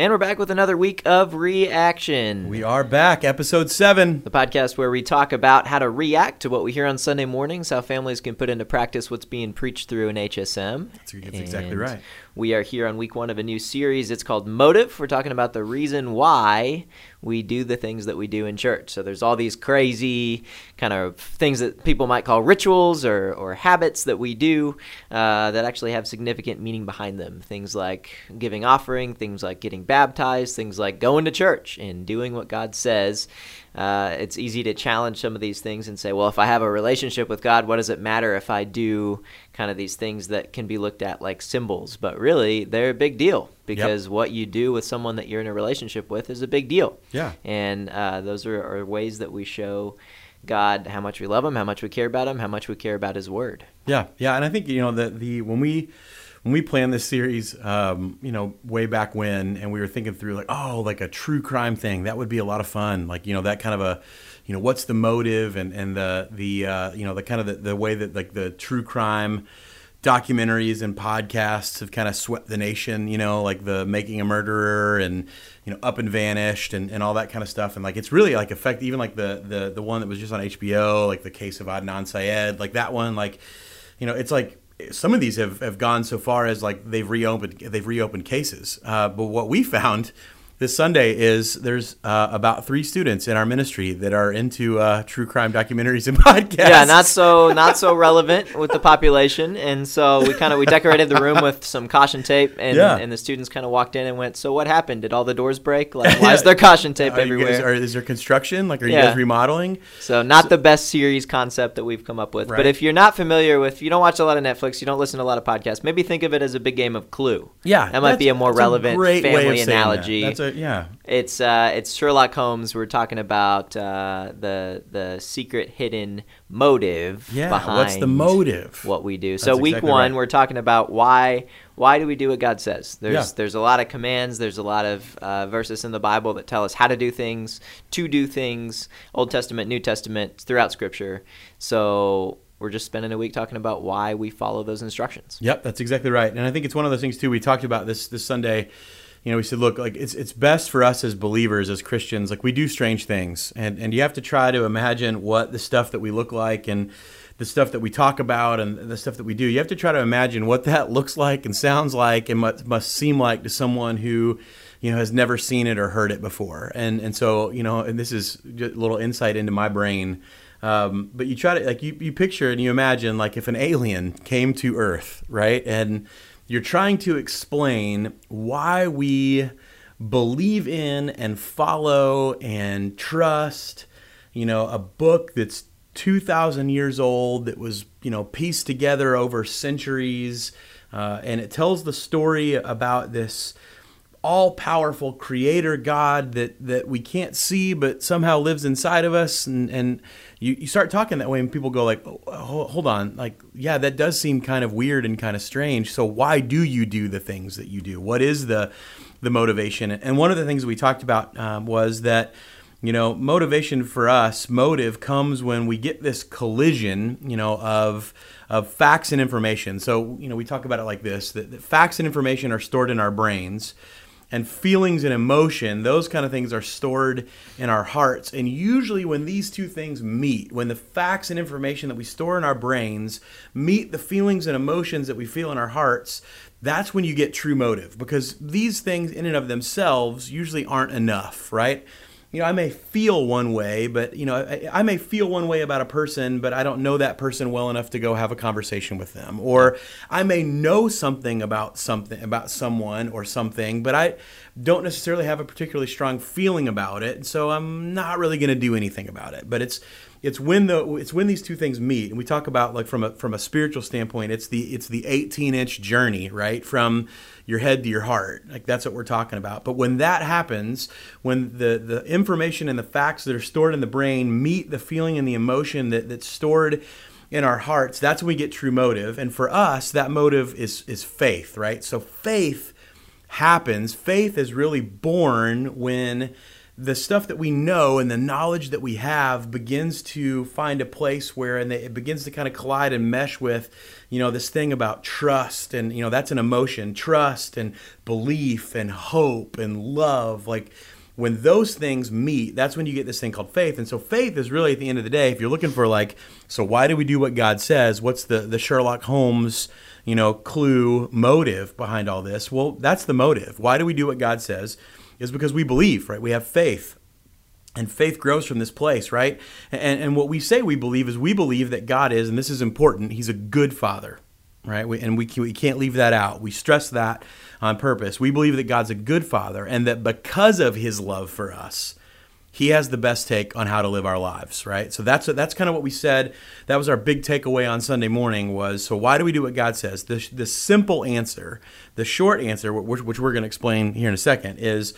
And we're back with another week of reaction. We are back, episode seven. the podcast where we talk about how to react to what we hear on Sunday mornings, how families can put into practice what's being preached through in HSM. That's, that's exactly right. We are here on week one of a new series. It's called Motive. We're talking about the reason why we do the things that we do in church. So there's all these crazy kind of things that people might call rituals or, or habits that we do uh, that actually have significant meaning behind them. Things like giving offering, things like getting baptized, things like going to church and doing what God says. Uh, it's easy to challenge some of these things and say, well, if I have a relationship with God, what does it matter if I do kind of these things that can be looked at like symbols? But really, they're a big deal because what you do with someone that you're in a relationship with is a big deal. Yeah. And uh, those are, are ways that we show God how much we love Him, how much we care about Him, how much we care about His Word. Yeah, yeah, and I think you know the the when we when we planned this series, um, you know, way back when, and we were thinking through like, oh, like a true crime thing, that would be a lot of fun. Like you know that kind of a, you know, what's the motive and and the the uh, you know the kind of the, the way that like the true crime documentaries and podcasts have kind of swept the nation, you know, like the making a murderer and you know up and vanished and, and all that kind of stuff. And like it's really like affect even like the the the one that was just on HBO, like the case of Adnan Syed, like that one, like you know, it's like some of these have, have gone so far as like they've reopened they've reopened cases. Uh, but what we found this Sunday is there's uh, about three students in our ministry that are into uh, true crime documentaries and podcasts. Yeah, not so not so relevant with the population, and so we kind of we decorated the room with some caution tape, and Yeah. and the students kind of walked in and went, "So what happened? Did all the doors break? Like, why is there caution tape Are everywhere?" guys, are, is there construction? Like, are you guys remodeling? So not the best series concept that we've come up with. But if you're not familiar with, you don't watch a lot of Netflix, you don't listen to a lot of podcasts, maybe think of it as a big game of Clue. Yeah, that might be a more relevant of family analogy. That's yeah. It's uh, it's Sherlock Holmes. We're talking about uh, the the secret hidden motive Yeah, behind what's the motive? what we do. So week exactly one, right. we're talking about why why do we do what God says? There's Yeah. there's a lot of commands. There's a lot of uh, verses in the Bible that tell us how to do things, to do things. Old Testament, New Testament, throughout Scripture. So we're just spending a week talking about why we follow those instructions. Yep, that's exactly right. And I think it's one of those things too. We talked about this this Sunday. You know, we said, look, like it's it's best for us as believers, as Christians, like we do strange things, and and you have to try to imagine what the stuff that we look like and the stuff that we talk about and the stuff that we do. You have to try to imagine what that looks like and sounds like and what must seem like to someone who you know has never seen it or heard it before. And and so you know, and this is just a little insight into my brain. Um, but you try to like you, you picture and you imagine like if an alien came to Earth, right? And you're trying to explain why we believe in and follow and trust, you know, a book that's 2,000 years old that was, you know, pieced together over centuries. Uh, and it tells the story about this all powerful creator God that, that we can't see but somehow lives inside of us. And, and you, you start talking that way and people go like oh, hold on. Like yeah that does seem kind of weird and kind of strange. So why do you do the things that you do? What is the the motivation? And one of the things we talked about um, was that you know motivation for us motive comes when we get this collision you know of of facts and information. So you know we talk about it like this that, that facts and information are stored in our brains and feelings and emotion those kind of things are stored in our hearts. And usually when these two things meet when the facts and information that we store in our brains meet the feelings and emotions that we feel in our hearts that's when you get true motive because these things in and of themselves usually aren't enough right you know, I may feel one way, but you know, I, I may feel one way about a person, but I don't know that person well enough to go have a conversation with them. Or I may know something about something about someone or something, but I don't necessarily have a particularly strong feeling about it, so I'm not really going to do anything about it. But it's it's when the it's when these two things meet, and we talk about like from a from a spiritual standpoint, it's the it's the 18 inch journey, right, from your head to your heart. Like that's what we're talking about. But when that happens, when the the information and the facts that are stored in the brain meet the feeling and the emotion that that's stored in our hearts, that's when we get true motive. And for us, that motive is is faith, right? So faith happens. Faith is really born when the stuff that we know and the knowledge that we have begins to find a place where and it begins to kind of collide and mesh with you know this thing about trust and you know that's an emotion trust and belief and hope and love. Like when those things meet that's when you get this thing called faith. And so faith is really at the end of the day if you're looking for like so why do we do what god says? What's the the sherlock holmes you know clue motive behind all this? Well that's the motive. Why do we do what god says is because we believe, right? We have faith. And faith grows from this place, right? And, and what we say we believe is we believe that God is, and this is important, He's a good Father, right? We, and we, we can't leave that out. We stress that on purpose. We believe that God's a good Father, and that because of His love for us, he has the best take on how to live our lives, right? So that's that's kind of what we said. That was our big takeaway on Sunday morning was so why do we do what God says? The, the simple answer, the short answer, which, which we're going to explain here in a second, is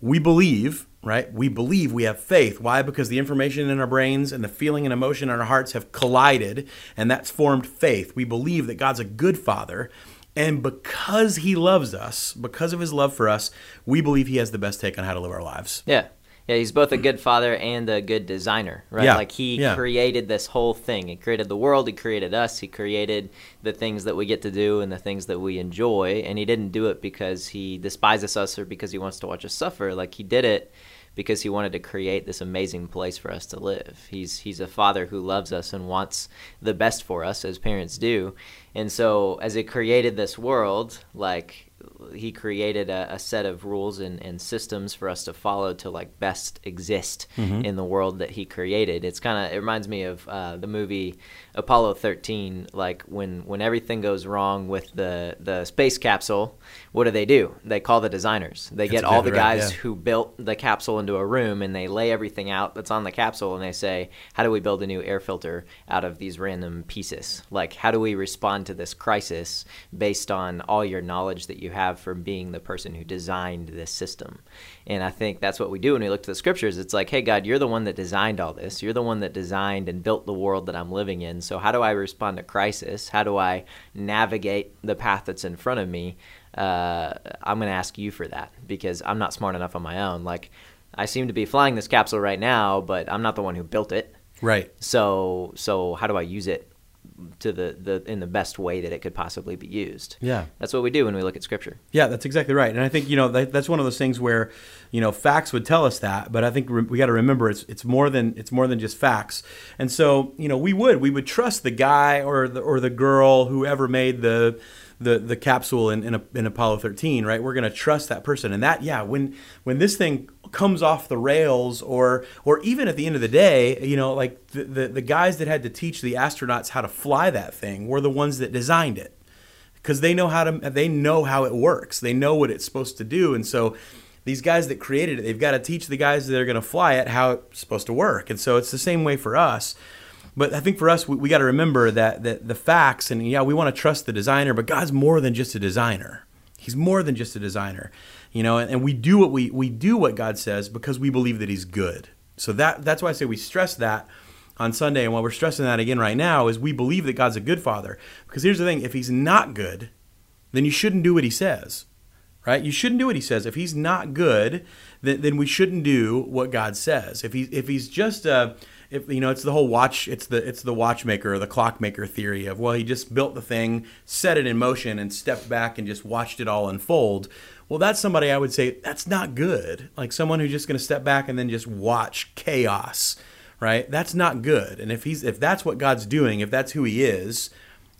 we believe, right? We believe we have faith. Why? Because the information in our brains and the feeling and emotion in our hearts have collided, and that's formed faith. We believe that God's a good father. And because he loves us, because of his love for us, we believe he has the best take on how to live our lives. Yeah. Yeah, he's both a good father and a good designer, right? Yeah, like he yeah. created this whole thing. He created the world, he created us, he created the things that we get to do and the things that we enjoy, and he didn't do it because he despises us or because he wants to watch us suffer. Like he did it because he wanted to create this amazing place for us to live. He's he's a father who loves us and wants the best for us as parents do. And so as he created this world, like he created a, a set of rules and, and, systems for us to follow to like best exist mm-hmm. in the world that he created. It's kind of it reminds me of uh, the movie Apollo 13. Like when when everything goes wrong with the the space capsule, what do they do? They call the designers. They that's get all the guys right, yeah. who built the capsule into a room and they lay everything out that's on the capsule and they say, how do we build a new air filter out of these random pieces? Like how do we respond to this crisis based on all your knowledge that you have from being the person who designed this system. And I think that's what we do when we look to the scriptures. It's like, hey, God, you're the one that designed all this. You're the one that designed and built the world that I'm living in. So, how do I respond to crisis? How do I navigate the path that's in front of me? Uh, I'm going to ask you for that because I'm not smart enough on my own. Like, I seem to be flying this capsule right now, but I'm not the one who built it. Right. So, so how do I use it to the, the in the best way that it could possibly be used. Yeah, that's what we do when we look at scripture. Yeah, that's exactly right. And I think you know that, that's one of those things where you know facts would tell us that, but I think re- we got to remember it's it's more than it's more than just facts. And so you know we would we would trust the guy or the or the girl whoever made the the the capsule in in, in Apollo 13, right? We're going to trust that person, and that yeah, when when this thing comes off the rails, or or even at the end of the day, you know, like the, the, the guys that had to teach the astronauts how to fly that thing were the ones that designed it because they know how to they know how it works, they know what it's supposed to do, and so these guys that created it, they've got to teach the guys that are going to fly it how it's supposed to work. And so it's the same way for us. But I think for us, we, we got to remember that, that the facts, and yeah, we want to trust the designer, but God's more than just a designer. He's more than just a designer, you know. And, and we do what we we do what God says because we believe that He's good. So that that's why I say we stress that on Sunday, and while we're stressing that again right now is we believe that God's a good Father. Because here's the thing: if He's not good, then you shouldn't do what He says right? You shouldn't do what he says. If he's not good, then, then we shouldn't do what God says. If he if he's just a if you know it's the whole watch it's the it's the watchmaker or the clockmaker theory of well he just built the thing set it in motion and stepped back and just watched it all unfold. Well that's somebody i would say that's not good. Like someone who's just going to step back and then just watch chaos right? That's not good. And if he's if that's what god's doing if that's who he is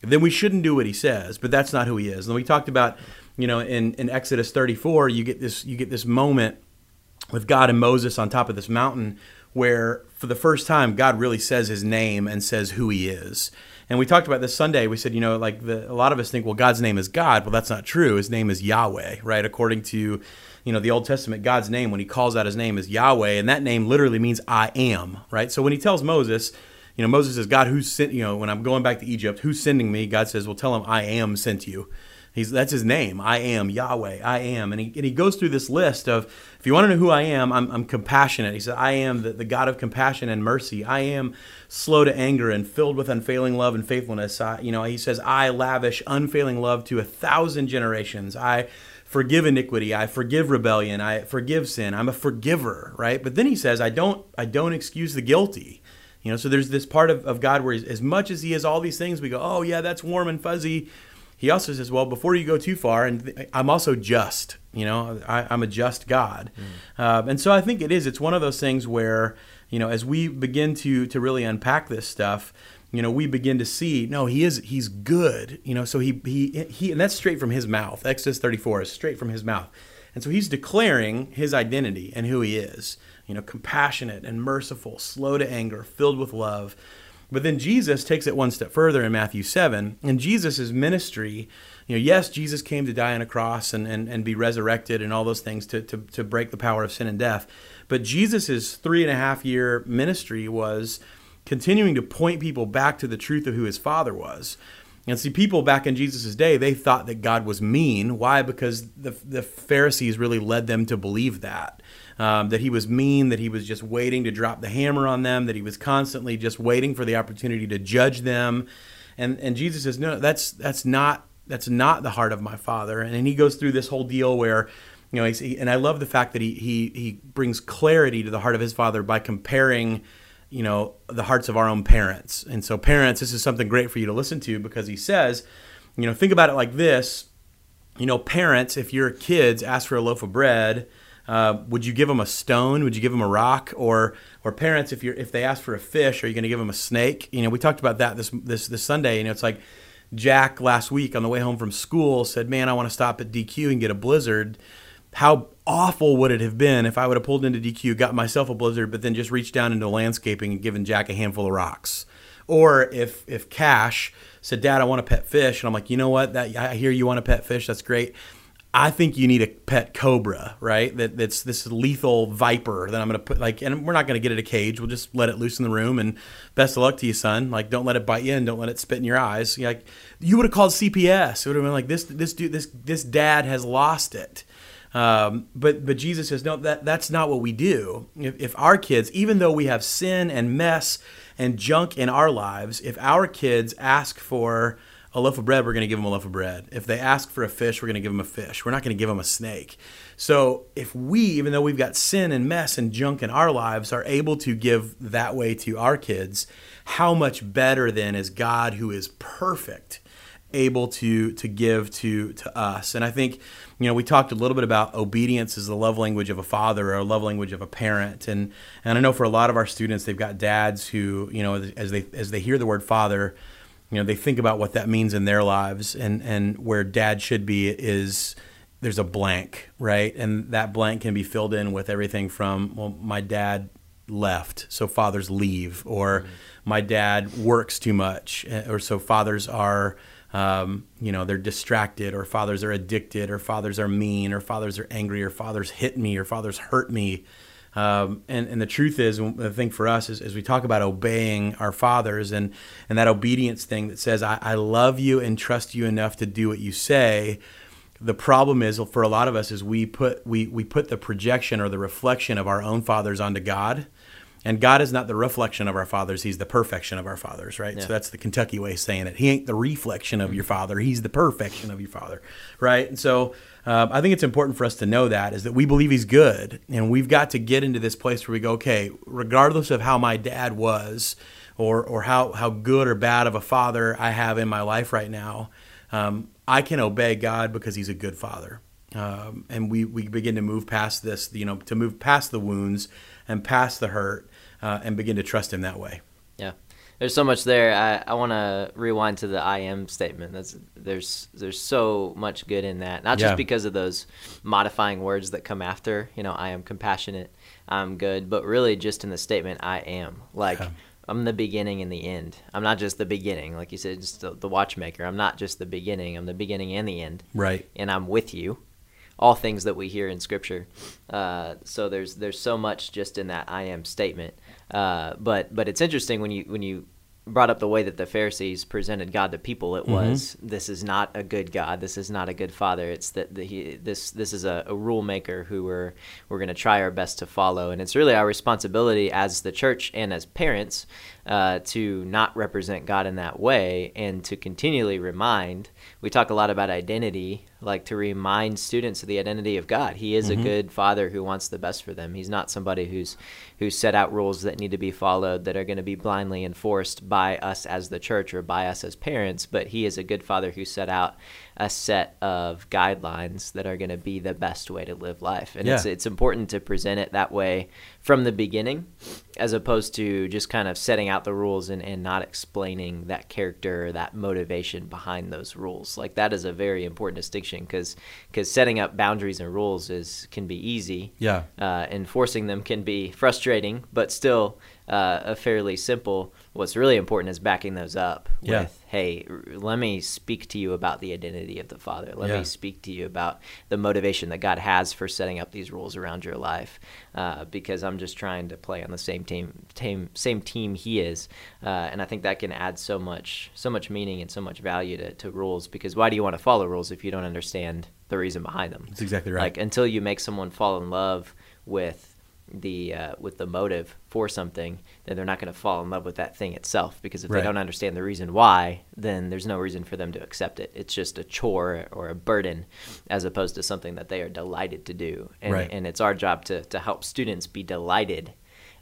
then we shouldn't do what he says but that's not who he is. And we talked about you know in, in exodus 34 you get this you get this moment with god and moses on top of this mountain where for the first time God really says his name and says who he is. And we talked about this Sunday. We said, you know, like the, a lot of us think, well, God's name is God. Well, that's not true. His name is Yahweh, right? According to, you know, the Old Testament, God's name, when he calls out his name, is Yahweh. And that name literally means I am, right? So when he tells Moses, you know, Moses says, God, who's sent, you know, when I'm going back to Egypt, who's sending me? God says, well, tell him I am sent you. He's, that's his name. I am Yahweh. I am. And he, and he goes through this list of, if you want to know who I am, I'm, I'm compassionate. He said, I am the, the God of compassion and mercy. I am slow to anger and filled with unfailing love and faithfulness. I, you know, he says, I lavish unfailing love to a thousand generations. I forgive iniquity, I forgive rebellion, I forgive sin. I'm a forgiver, right? But then he says, I don't I don't excuse the guilty. You know, so there's this part of, of God where as much as he has all these things, we go, oh yeah, that's warm and fuzzy. He also says, well, before you go too far, and th- I'm also just, you know, I, am a just God. Mm. Uh, and so I think it is, it's one of those things where, you know, as we begin to, to really unpack this stuff, you know, we begin to see, no, he is, he's good, you know, so he, he, he, and that's straight from his mouth. Exodus 34 is straight from his mouth. And so he's declaring his identity and who he is you know, compassionate and merciful, slow to anger, filled with love. But then Jesus takes it one step further in Matthew 7. And Jesus' ministry, you know, yes, Jesus came to die on a cross and, and, and be resurrected and all those things to, to, to break the power of sin and death. But Jesus' three and a half year ministry was continuing to point people back to the truth of who his father was. And see, people back in Jesus' day, they thought that God was mean. Why? Because the, the Pharisees really led them to believe that um, that he was mean, that he was just waiting to drop the hammer on them, that he was constantly just waiting for the opportunity to judge them. And and Jesus says, no, that's that's not that's not the heart of my Father. And, he goes through this whole deal where you know, he, and I love the fact that he, he he brings clarity to the heart of his father by comparing, you know, the hearts of our own parents. And so, parents, this is something great for you to listen to because he says, you know, think about it like this. You know, parents, if your kids ask for a loaf of bread, uh, would you give them a stone? Would you give them a rock? Or or parents, if you're if they ask for a fish, are you going to give them a snake? You know, we talked about that this this this Sunday. You know, it's like Jack last week on the way home from school said, "Man, I want to stop at DQ and get a blizzard." How awful would it have been if I would have pulled into DQ, got myself a blizzard, but then just reached down into landscaping and given Jack a handful of rocks? Or if if Cash said, "Dad, I want a pet fish," and I'm like, "You know what? That I hear you want a pet fish. That's great." I think you need a pet cobra, right? That that's this lethal viper that I'm going to put like, and we're not going to get it a cage. We'll just let it loose in the room. And best of luck to you, son. Like, don't let it bite you and don't let it spit in your eyes. Like, you would have called CPS. It would have been like this. This dude, this this dad has lost it. Um, but but Jesus says no. That that's not what we do. If, if our kids, even though we have sin and mess and junk in our lives, if our kids ask for a loaf of bread, we're going to give them a loaf of bread. If they ask for a fish, we're going to give them a fish. We're not going to give them a snake. So if we, even though we've got sin and mess and junk in our lives, are able to give that way to our kids, how much better then is God, who is perfect, able to to give to to us? And I think you know we talked a little bit about obedience as the love language of a father or a love language of a parent and and I know for a lot of our students they've got dads who you know as they as they hear the word father you know they think about what that means in their lives and and where dad should be is there's a blank right and that blank can be filled in with everything from well my dad left so fathers leave or mm-hmm. my dad works too much eh, or so fathers are um, you know they're distracted or fathers are addicted or fathers are mean or fathers are angry or fathers hit me or fathers hurt me um, and, and the truth is, the thing for us is, as we talk about obeying our fathers and, and that obedience thing that says, I, I love you and trust you enough to do what you say. The problem is for a lot of us is we put we, we put the projection or the reflection of our own fathers onto God. And God is not the reflection of our fathers, He's the perfection of our fathers, right? Yeah. So that's the Kentucky way of saying it. He ain't the reflection of your father, He's the perfection of your father, right? And so uh, I think it's important for us to know that is that we believe he's good, and we've got to get into this place where we go, okay, regardless of how my dad was, or or how how good or bad of a father I have in my life right now, um, I can obey God because He's a good Father, um, and we we begin to move past this, you know, to move past the wounds and past the hurt, uh, and begin to trust Him that way. Yeah there's so much there. I, I want to rewind to the I am statement. That's there's there's so much good in that. Not just yeah. because of those modifying words that come after. You know, I am compassionate. I'm good, but really just in the statement I am. Like yeah. I'm the beginning and the end. I'm not just the beginning, like you said, just the, the watchmaker. I'm not just the beginning. I'm the beginning and the end. Right. And I'm with you. All things that we hear in Scripture. Uh, so there's there's so much just in that I am statement. Uh, but but it's interesting when you when you brought up the way that the Pharisees presented God to people. It mm-hmm. was this is not a good God. This is not a good Father. It's that he this this is a, a rule maker who we're we're going to try our best to follow. And it's really our responsibility as the church and as parents uh, to not represent God in that way and to continually remind. We talk a lot about identity, like to remind students of the identity of God. He is mm-hmm. a good father who wants the best for them. He's not somebody who's who's set out rules that need to be followed that are going to be blindly enforced by us as the church or by us as parents, but he is a good father who set out a set of guidelines that are going to be the best way to live life. And yeah. it's it's important to present it that way from the beginning as opposed to just kind of setting out the rules and, and not explaining that character or that motivation behind those rules. Like that is a very important distinction because because setting up boundaries and rules is can be easy. Yeah. Uh, enforcing them can be frustrating, but still uh, a fairly simple. What's really important is backing those up yeah. with, "Hey, let me speak to you about the identity of the Father. Let yeah. me speak to you about the motivation that God has for setting up these rules around your life." Uh, because I'm just trying to play on the same team, team same team He is, uh, and I think that can add so much, so much meaning and so much value to, to rules. Because why do you want to follow rules if you don't understand the reason behind them? That's exactly right. Like until you make someone fall in love with the uh, with the motive for something, then they're not going to fall in love with that thing itself. Because if right. they don't understand the reason why, then there's no reason for them to accept it. It's just a chore or a burden, as opposed to something that they are delighted to do. And, right. and it's our job to to help students be delighted.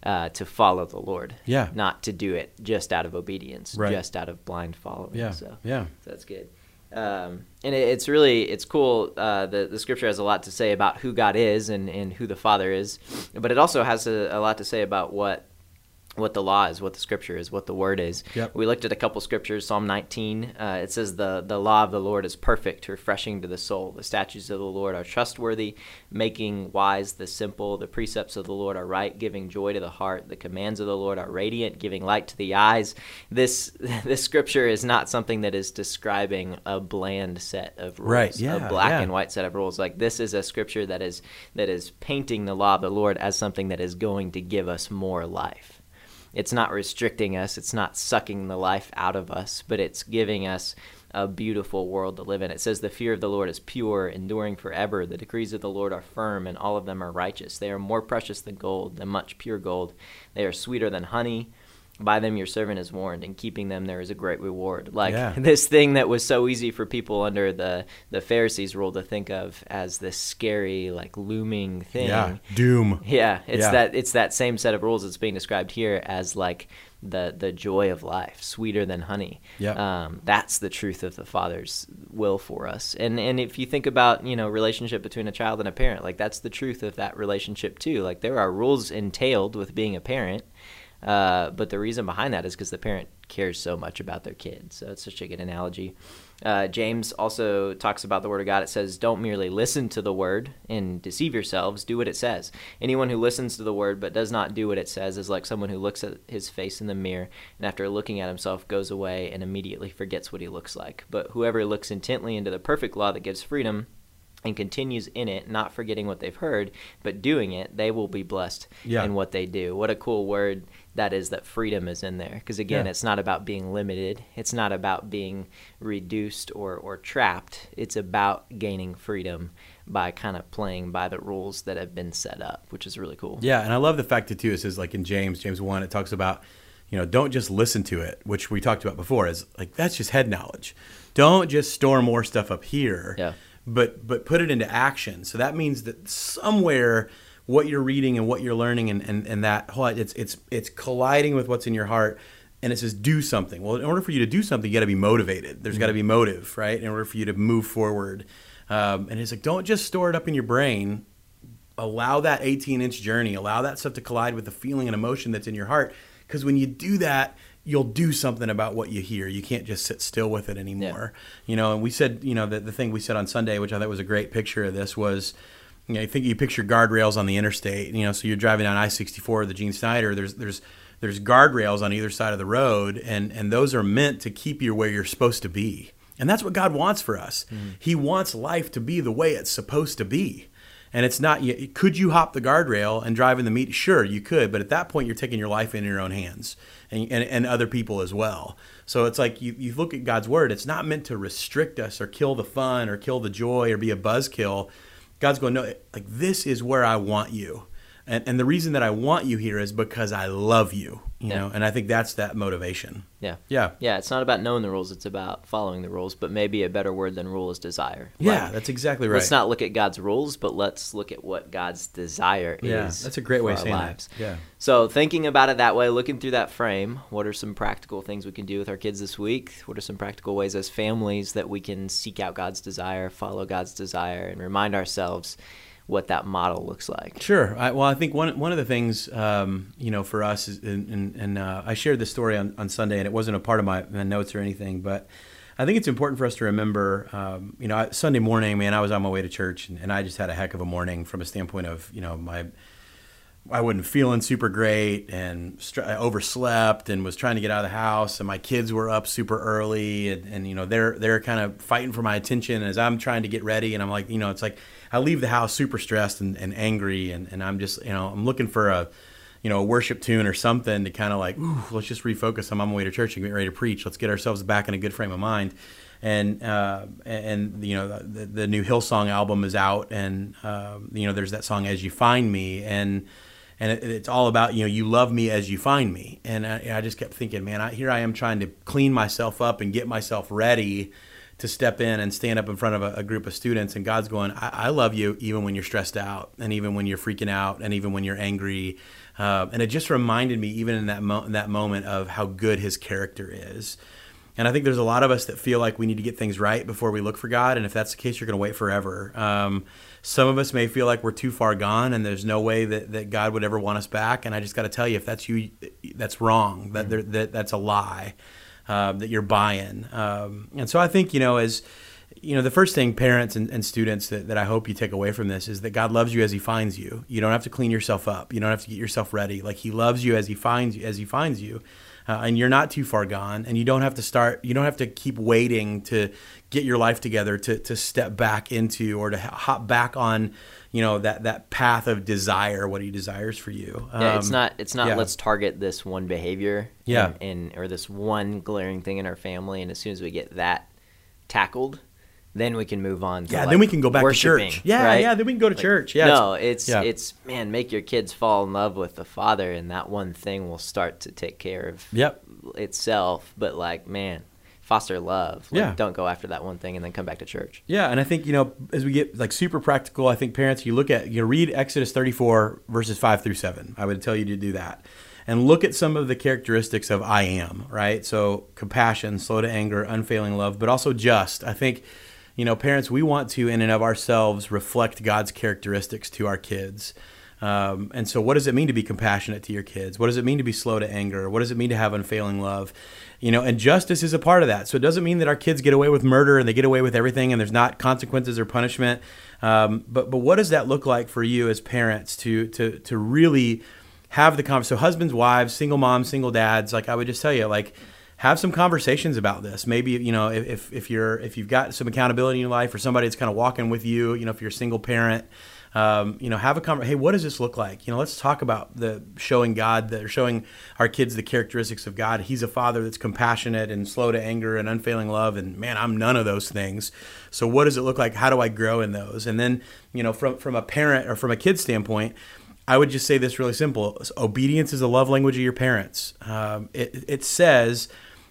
Uh, to follow the Lord, yeah, not to do it just out of obedience, right. just out of blind following. Yeah, so, yeah, so that's good. Um, and it, it's really it's cool. Uh, the the scripture has a lot to say about who God is and, and who the Father is, but it also has a, a lot to say about what what the law is, what the scripture is, what the word is. Yep. We looked at a couple scriptures. Psalm 19, uh, it says the the law of the Lord is perfect, refreshing to the soul. The statutes of the Lord are trustworthy, making wise the simple. The precepts of the Lord are right, giving joy to the heart. The commands of the Lord are radiant, giving light to the eyes. This this scripture is not something that is describing a bland set of rules, right? Yeah, a black yeah. and white set of rules. Like this is a scripture that is that is painting the law of the Lord as something that is going to give us more life it's not restricting us, it's not sucking the life out of us, but it's giving us a beautiful world to live in. It says, The fear of the Lord is pure, enduring forever. The decrees of the Lord are firm, and all of them are righteous. They are more precious than gold, than much pure gold. They are sweeter than honey by them your servant is warned and keeping them there is a great reward. Like yeah. this thing that was so easy for people under the the pharisees rule to think of as this scary like looming thing. Yeah doom. Yeah it's yeah. that it's that same set of rules that's being described here as like the the joy of life sweeter than honey. Yeah um, that's the truth of the father's will for us. And and if you think about you know relationship between a child and a parent like that's the truth of that relationship too. Like there are rules entailed with being a parent uh, but the reason behind that is because the parent cares so much about their kid. So it's such a good analogy. Uh, James also talks about the Word of God. It says, Don't merely listen to the Word and deceive yourselves, do what it says. Anyone who listens to the Word but does not do what it says is like someone who looks at his face in the mirror and after looking at himself goes away and immediately forgets what he looks like. But whoever looks intently into the perfect law that gives freedom, and continues in it, not forgetting what they've heard, but doing it, they will be blessed yeah. in what they do. What a cool word that is that freedom is in there. Because again, yeah. it's not about being limited, it's not about being reduced or, or trapped. It's about gaining freedom by kind of playing by the rules that have been set up, which is really cool. Yeah, and I love the fact that too, it says like in James, James 1, it talks about, you know, don't just listen to it, which we talked about before, is like that's just head knowledge. Don't just store more stuff up here. Yeah but but put it into action. So that means that somewhere what you're reading and what you're learning and, and, and that it's it's it's colliding with what's in your heart and it says do something. Well, in order for you to do something, you got to be motivated. There's mm-hmm. got to be motive, right? In order for you to move forward. Um, and it's like don't just store it up in your brain. Allow that 18 inch journey. Allow that stuff to collide with the feeling and emotion that's in your heart. Because when you do that, you'll do something about what you hear. You can't just sit still with it anymore. Yeah. You know, and we said, you know, the, the thing we said on Sunday, which I thought was a great picture of this was, you know, I think you picture guardrails on the interstate, you know, so you're driving down I-64, the Gene Snyder, there's, there's, there's guardrails on either side of the road and, and those are meant to keep you where you're supposed to be. And that's what God wants for us. Mm-hmm. He wants life to be the way it's supposed to be. And it's not, could you hop the guardrail and drive in the meet? Sure, you could. But at that point, you're taking your life in your own hands and, and, and other people as well. So it's like you, you look at God's word, it's not meant to restrict us or kill the fun or kill the joy or be a buzzkill. God's going, no, like this is where I want you. And, and the reason that I want you here is because I love you, you Yeah. know, and I think that's that motivation. Yeah. Yeah. Yeah, it's not about knowing the rules, it's about following the rules, but maybe a better word than rule is desire. Yeah, Like, that's exactly right. Let's not look at God's rules, but let's look at what God's desire yeah, is. that's a great way of our saying lives. that. Yeah. So, thinking about it that way, looking through that frame, what are some practical things we can do with our kids this week? What are some practical ways as families that we can seek out God's desire, follow God's desire, and remind ourselves what that model looks like? Sure. I, well, I think one one of the things um, you know for us is, and, and, and uh, I shared this story on, on Sunday, and it wasn't a part of my, my notes or anything, but I think it's important for us to remember. Um, you know, Sunday morning, man, I was on my way to church, and, and I just had a heck of a morning from a standpoint of you know my. I wasn't feeling super great and I overslept and was trying to get out of the house and my kids were up super early and, and you know they're they're kind of fighting for my attention as I'm trying to get ready and I'm like you know it's like I leave the house super stressed and, and angry and, and I'm just you know I'm looking for a you know a worship tune or something to kind of like Ooh, let's just refocus. I'm on my way to church and get ready to preach. Let's get ourselves back in a good frame of mind. And uh, and you know the, the new Hillsong album is out and um, you know there's that song as you find me. And and it, it's all about you know you love me as you find me and i, I just kept thinking man I, here i am trying to clean myself up and get myself ready to step in and stand up in front of a, a group of students and god's going I, I love you even when you're stressed out and even when you're freaking out and even when you're angry uh, and it just reminded me even in that, mo- that moment of how good his character is and I think there's a lot of us that feel like we need to get things right before we look for God. And if that's the case, you're going to wait forever. Um, some of us may feel like we're too far gone and there's no way that, that God would ever want us back. And I just got to tell you, if that's you, that's wrong. That, there, that That's a lie uh, that you're buying. Um, and so I think, you know, as you know, the first thing parents and, and students that, that I hope you take away from this is that God loves you as he finds you. You don't have to clean yourself up. You don't have to get yourself ready. Like he loves you as he finds you, as he finds you. Uh, and you're not too far gone and you don't have to start you don't have to keep waiting to get your life together to, to step back into or to hop back on you know that that path of desire what he desires for you Yeah, it's Um, not. It's not. yeah. Let's target this one behavior. Yeah. And, and or this one glaring thing in our family, and as soon as we get that tackled, then we can move on. To yeah like, then we can go back to church yeah right? yeah then we can go to Like, church yeah no, it's yeah. it's man, make your kids fall in love with the Father, and that one thing will start to take care of yep itself. But like, man, foster love. Like, Yeah. Don't go after that one thing and then come back to church. Yeah, and I think you know as we get like super practical, I think parents you look at you read Exodus 34 verses 5 through 7. I would tell you to do that. And look at some of the characteristics of I am, right? So compassion, slow to anger, unfailing love, but also just. I think you know, parents, we want to in and of ourselves reflect God's characteristics to our kids. Um, and so, what does it mean to be compassionate to your kids? What does it mean to be slow to anger? What does it mean to have unfailing love? You know, and justice is a part of that. So it doesn't mean that our kids get away with murder and they get away with everything, and there's not consequences or punishment. Um, but but what does that look like for you as parents to to to really have the conversation? So husbands, wives, single moms, single dads. Like I would just tell you, like have some conversations about this. Maybe you know if, if, you're if you've got some accountability in your life or somebody that's kind of walking with you. You know if you're a single parent, um, you know have a conversation. Hey, what does this look like? You know, let's talk about the showing God, the showing our kids the characteristics of God. He's a father that's compassionate and slow to anger and unfailing love. And man, I'm none of those things. So what does it look like? How do I grow in those? And then you know from from a parent or from a kid standpoint. I would just say this really simple. Obedience is a love language of your parents. Um, it, it says,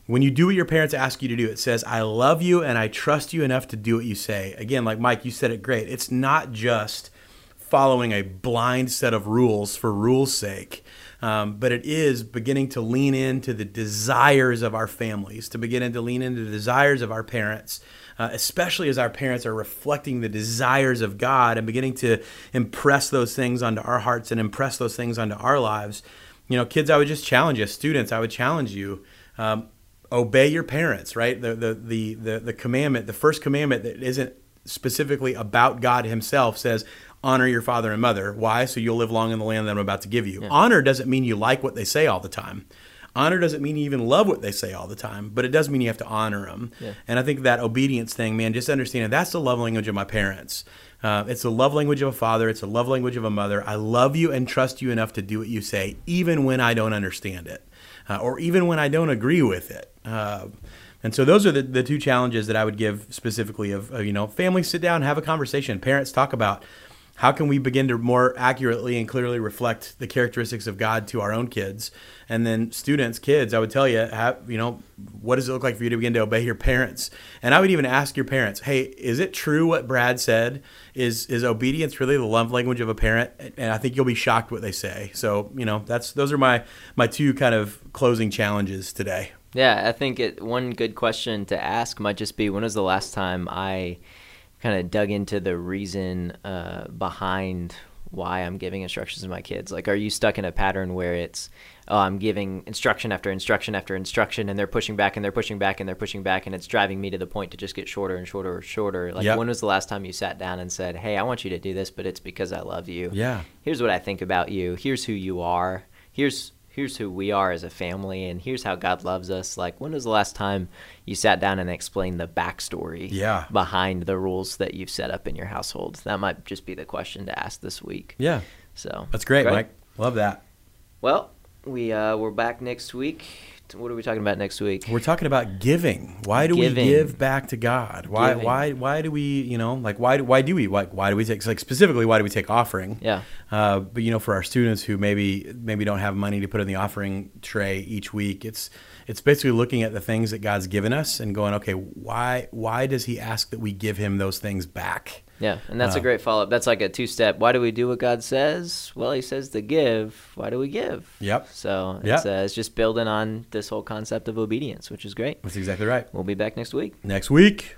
when you do what your parents ask you to do, it says, I love you and I trust you enough to do what you say. Again, like Mike, you said it great. It's not just following a blind set of rules for rules' sake. Um, but it is beginning to lean into the desires of our families, to begin to lean into the desires of our parents, uh, especially as our parents are reflecting the desires of God and beginning to impress those things onto our hearts and impress those things onto our lives. You know, kids, I would just challenge you. Students, I would challenge you. Um, obey your parents, right? The, the the the the commandment, the first commandment that isn't specifically about God Himself says, honor your father and mother. Why? So you'll live long in the land that I'm about to give you. Honor doesn't mean you like what they say all the time. Honor doesn't mean you even love what they say all the time, but it does mean you have to honor them. Yeah. And I think that obedience thing, man, just understanding that's the love language of my parents. Uh, it's the love language of a father. It's the love language of a mother. I love you and trust you enough to do what you say, even when I don't understand it, uh, or even when I don't agree with it. Uh, and so those are the, the two challenges that I would give specifically of, uh, you know, families sit down, have a conversation. Parents talk about, how can we begin to more accurately and clearly reflect the characteristics of God to our own kids? And then students, kids, I would tell you, have, you know, what does it look like for you to begin to obey your parents? And I would even ask your parents, hey, is it true what Brad said? Is is obedience really the love language of a parent? And I think you'll be shocked what they say. So, you know, that's those are my my two kind of closing challenges today. Yeah, I think it, one good question to ask might just be when was the last time I kind of dug into the reason uh, behind why I'm giving instructions to my kids. Like, are you stuck in a pattern where it's, oh, I'm giving instruction after instruction after instruction, and they're pushing back and they're pushing back and they're pushing back, and it's driving me to the point to just get shorter and shorter and shorter. Like, yep. when was the last time you sat down and said, hey, I want you to do this, but it's because I love you. Yeah. Here's what I think about you. Here's who you are. Here's here's who we are as a family and here's how God loves us. Like, when was the last time you sat down and explained the backstory yeah. behind the rules that you've set up in your household? That might just be the question to ask this week. Yeah. So that's great, great. Mike. Love that. Well, we uh, we're back next week what are we talking about next week? We're talking about giving. Why do giving. we give back to God? Why giving. why why do we you know like why why do we like why do we take like specifically why do we take offering? Yeah. Uh, but you know for our students who maybe maybe don't have money to put in the offering tray each week, it's it's basically looking at the things that God's given us and going, okay, why why does He ask that we give Him those things back? Yeah, and that's uh, a great follow up. That's like a two step. Why do we do what God says? Well, He says to give. Why do we give? Yep. So it's, yep. Uh, it's just building on this whole concept of obedience, which is great. That's exactly right. We'll be back next week. Next week.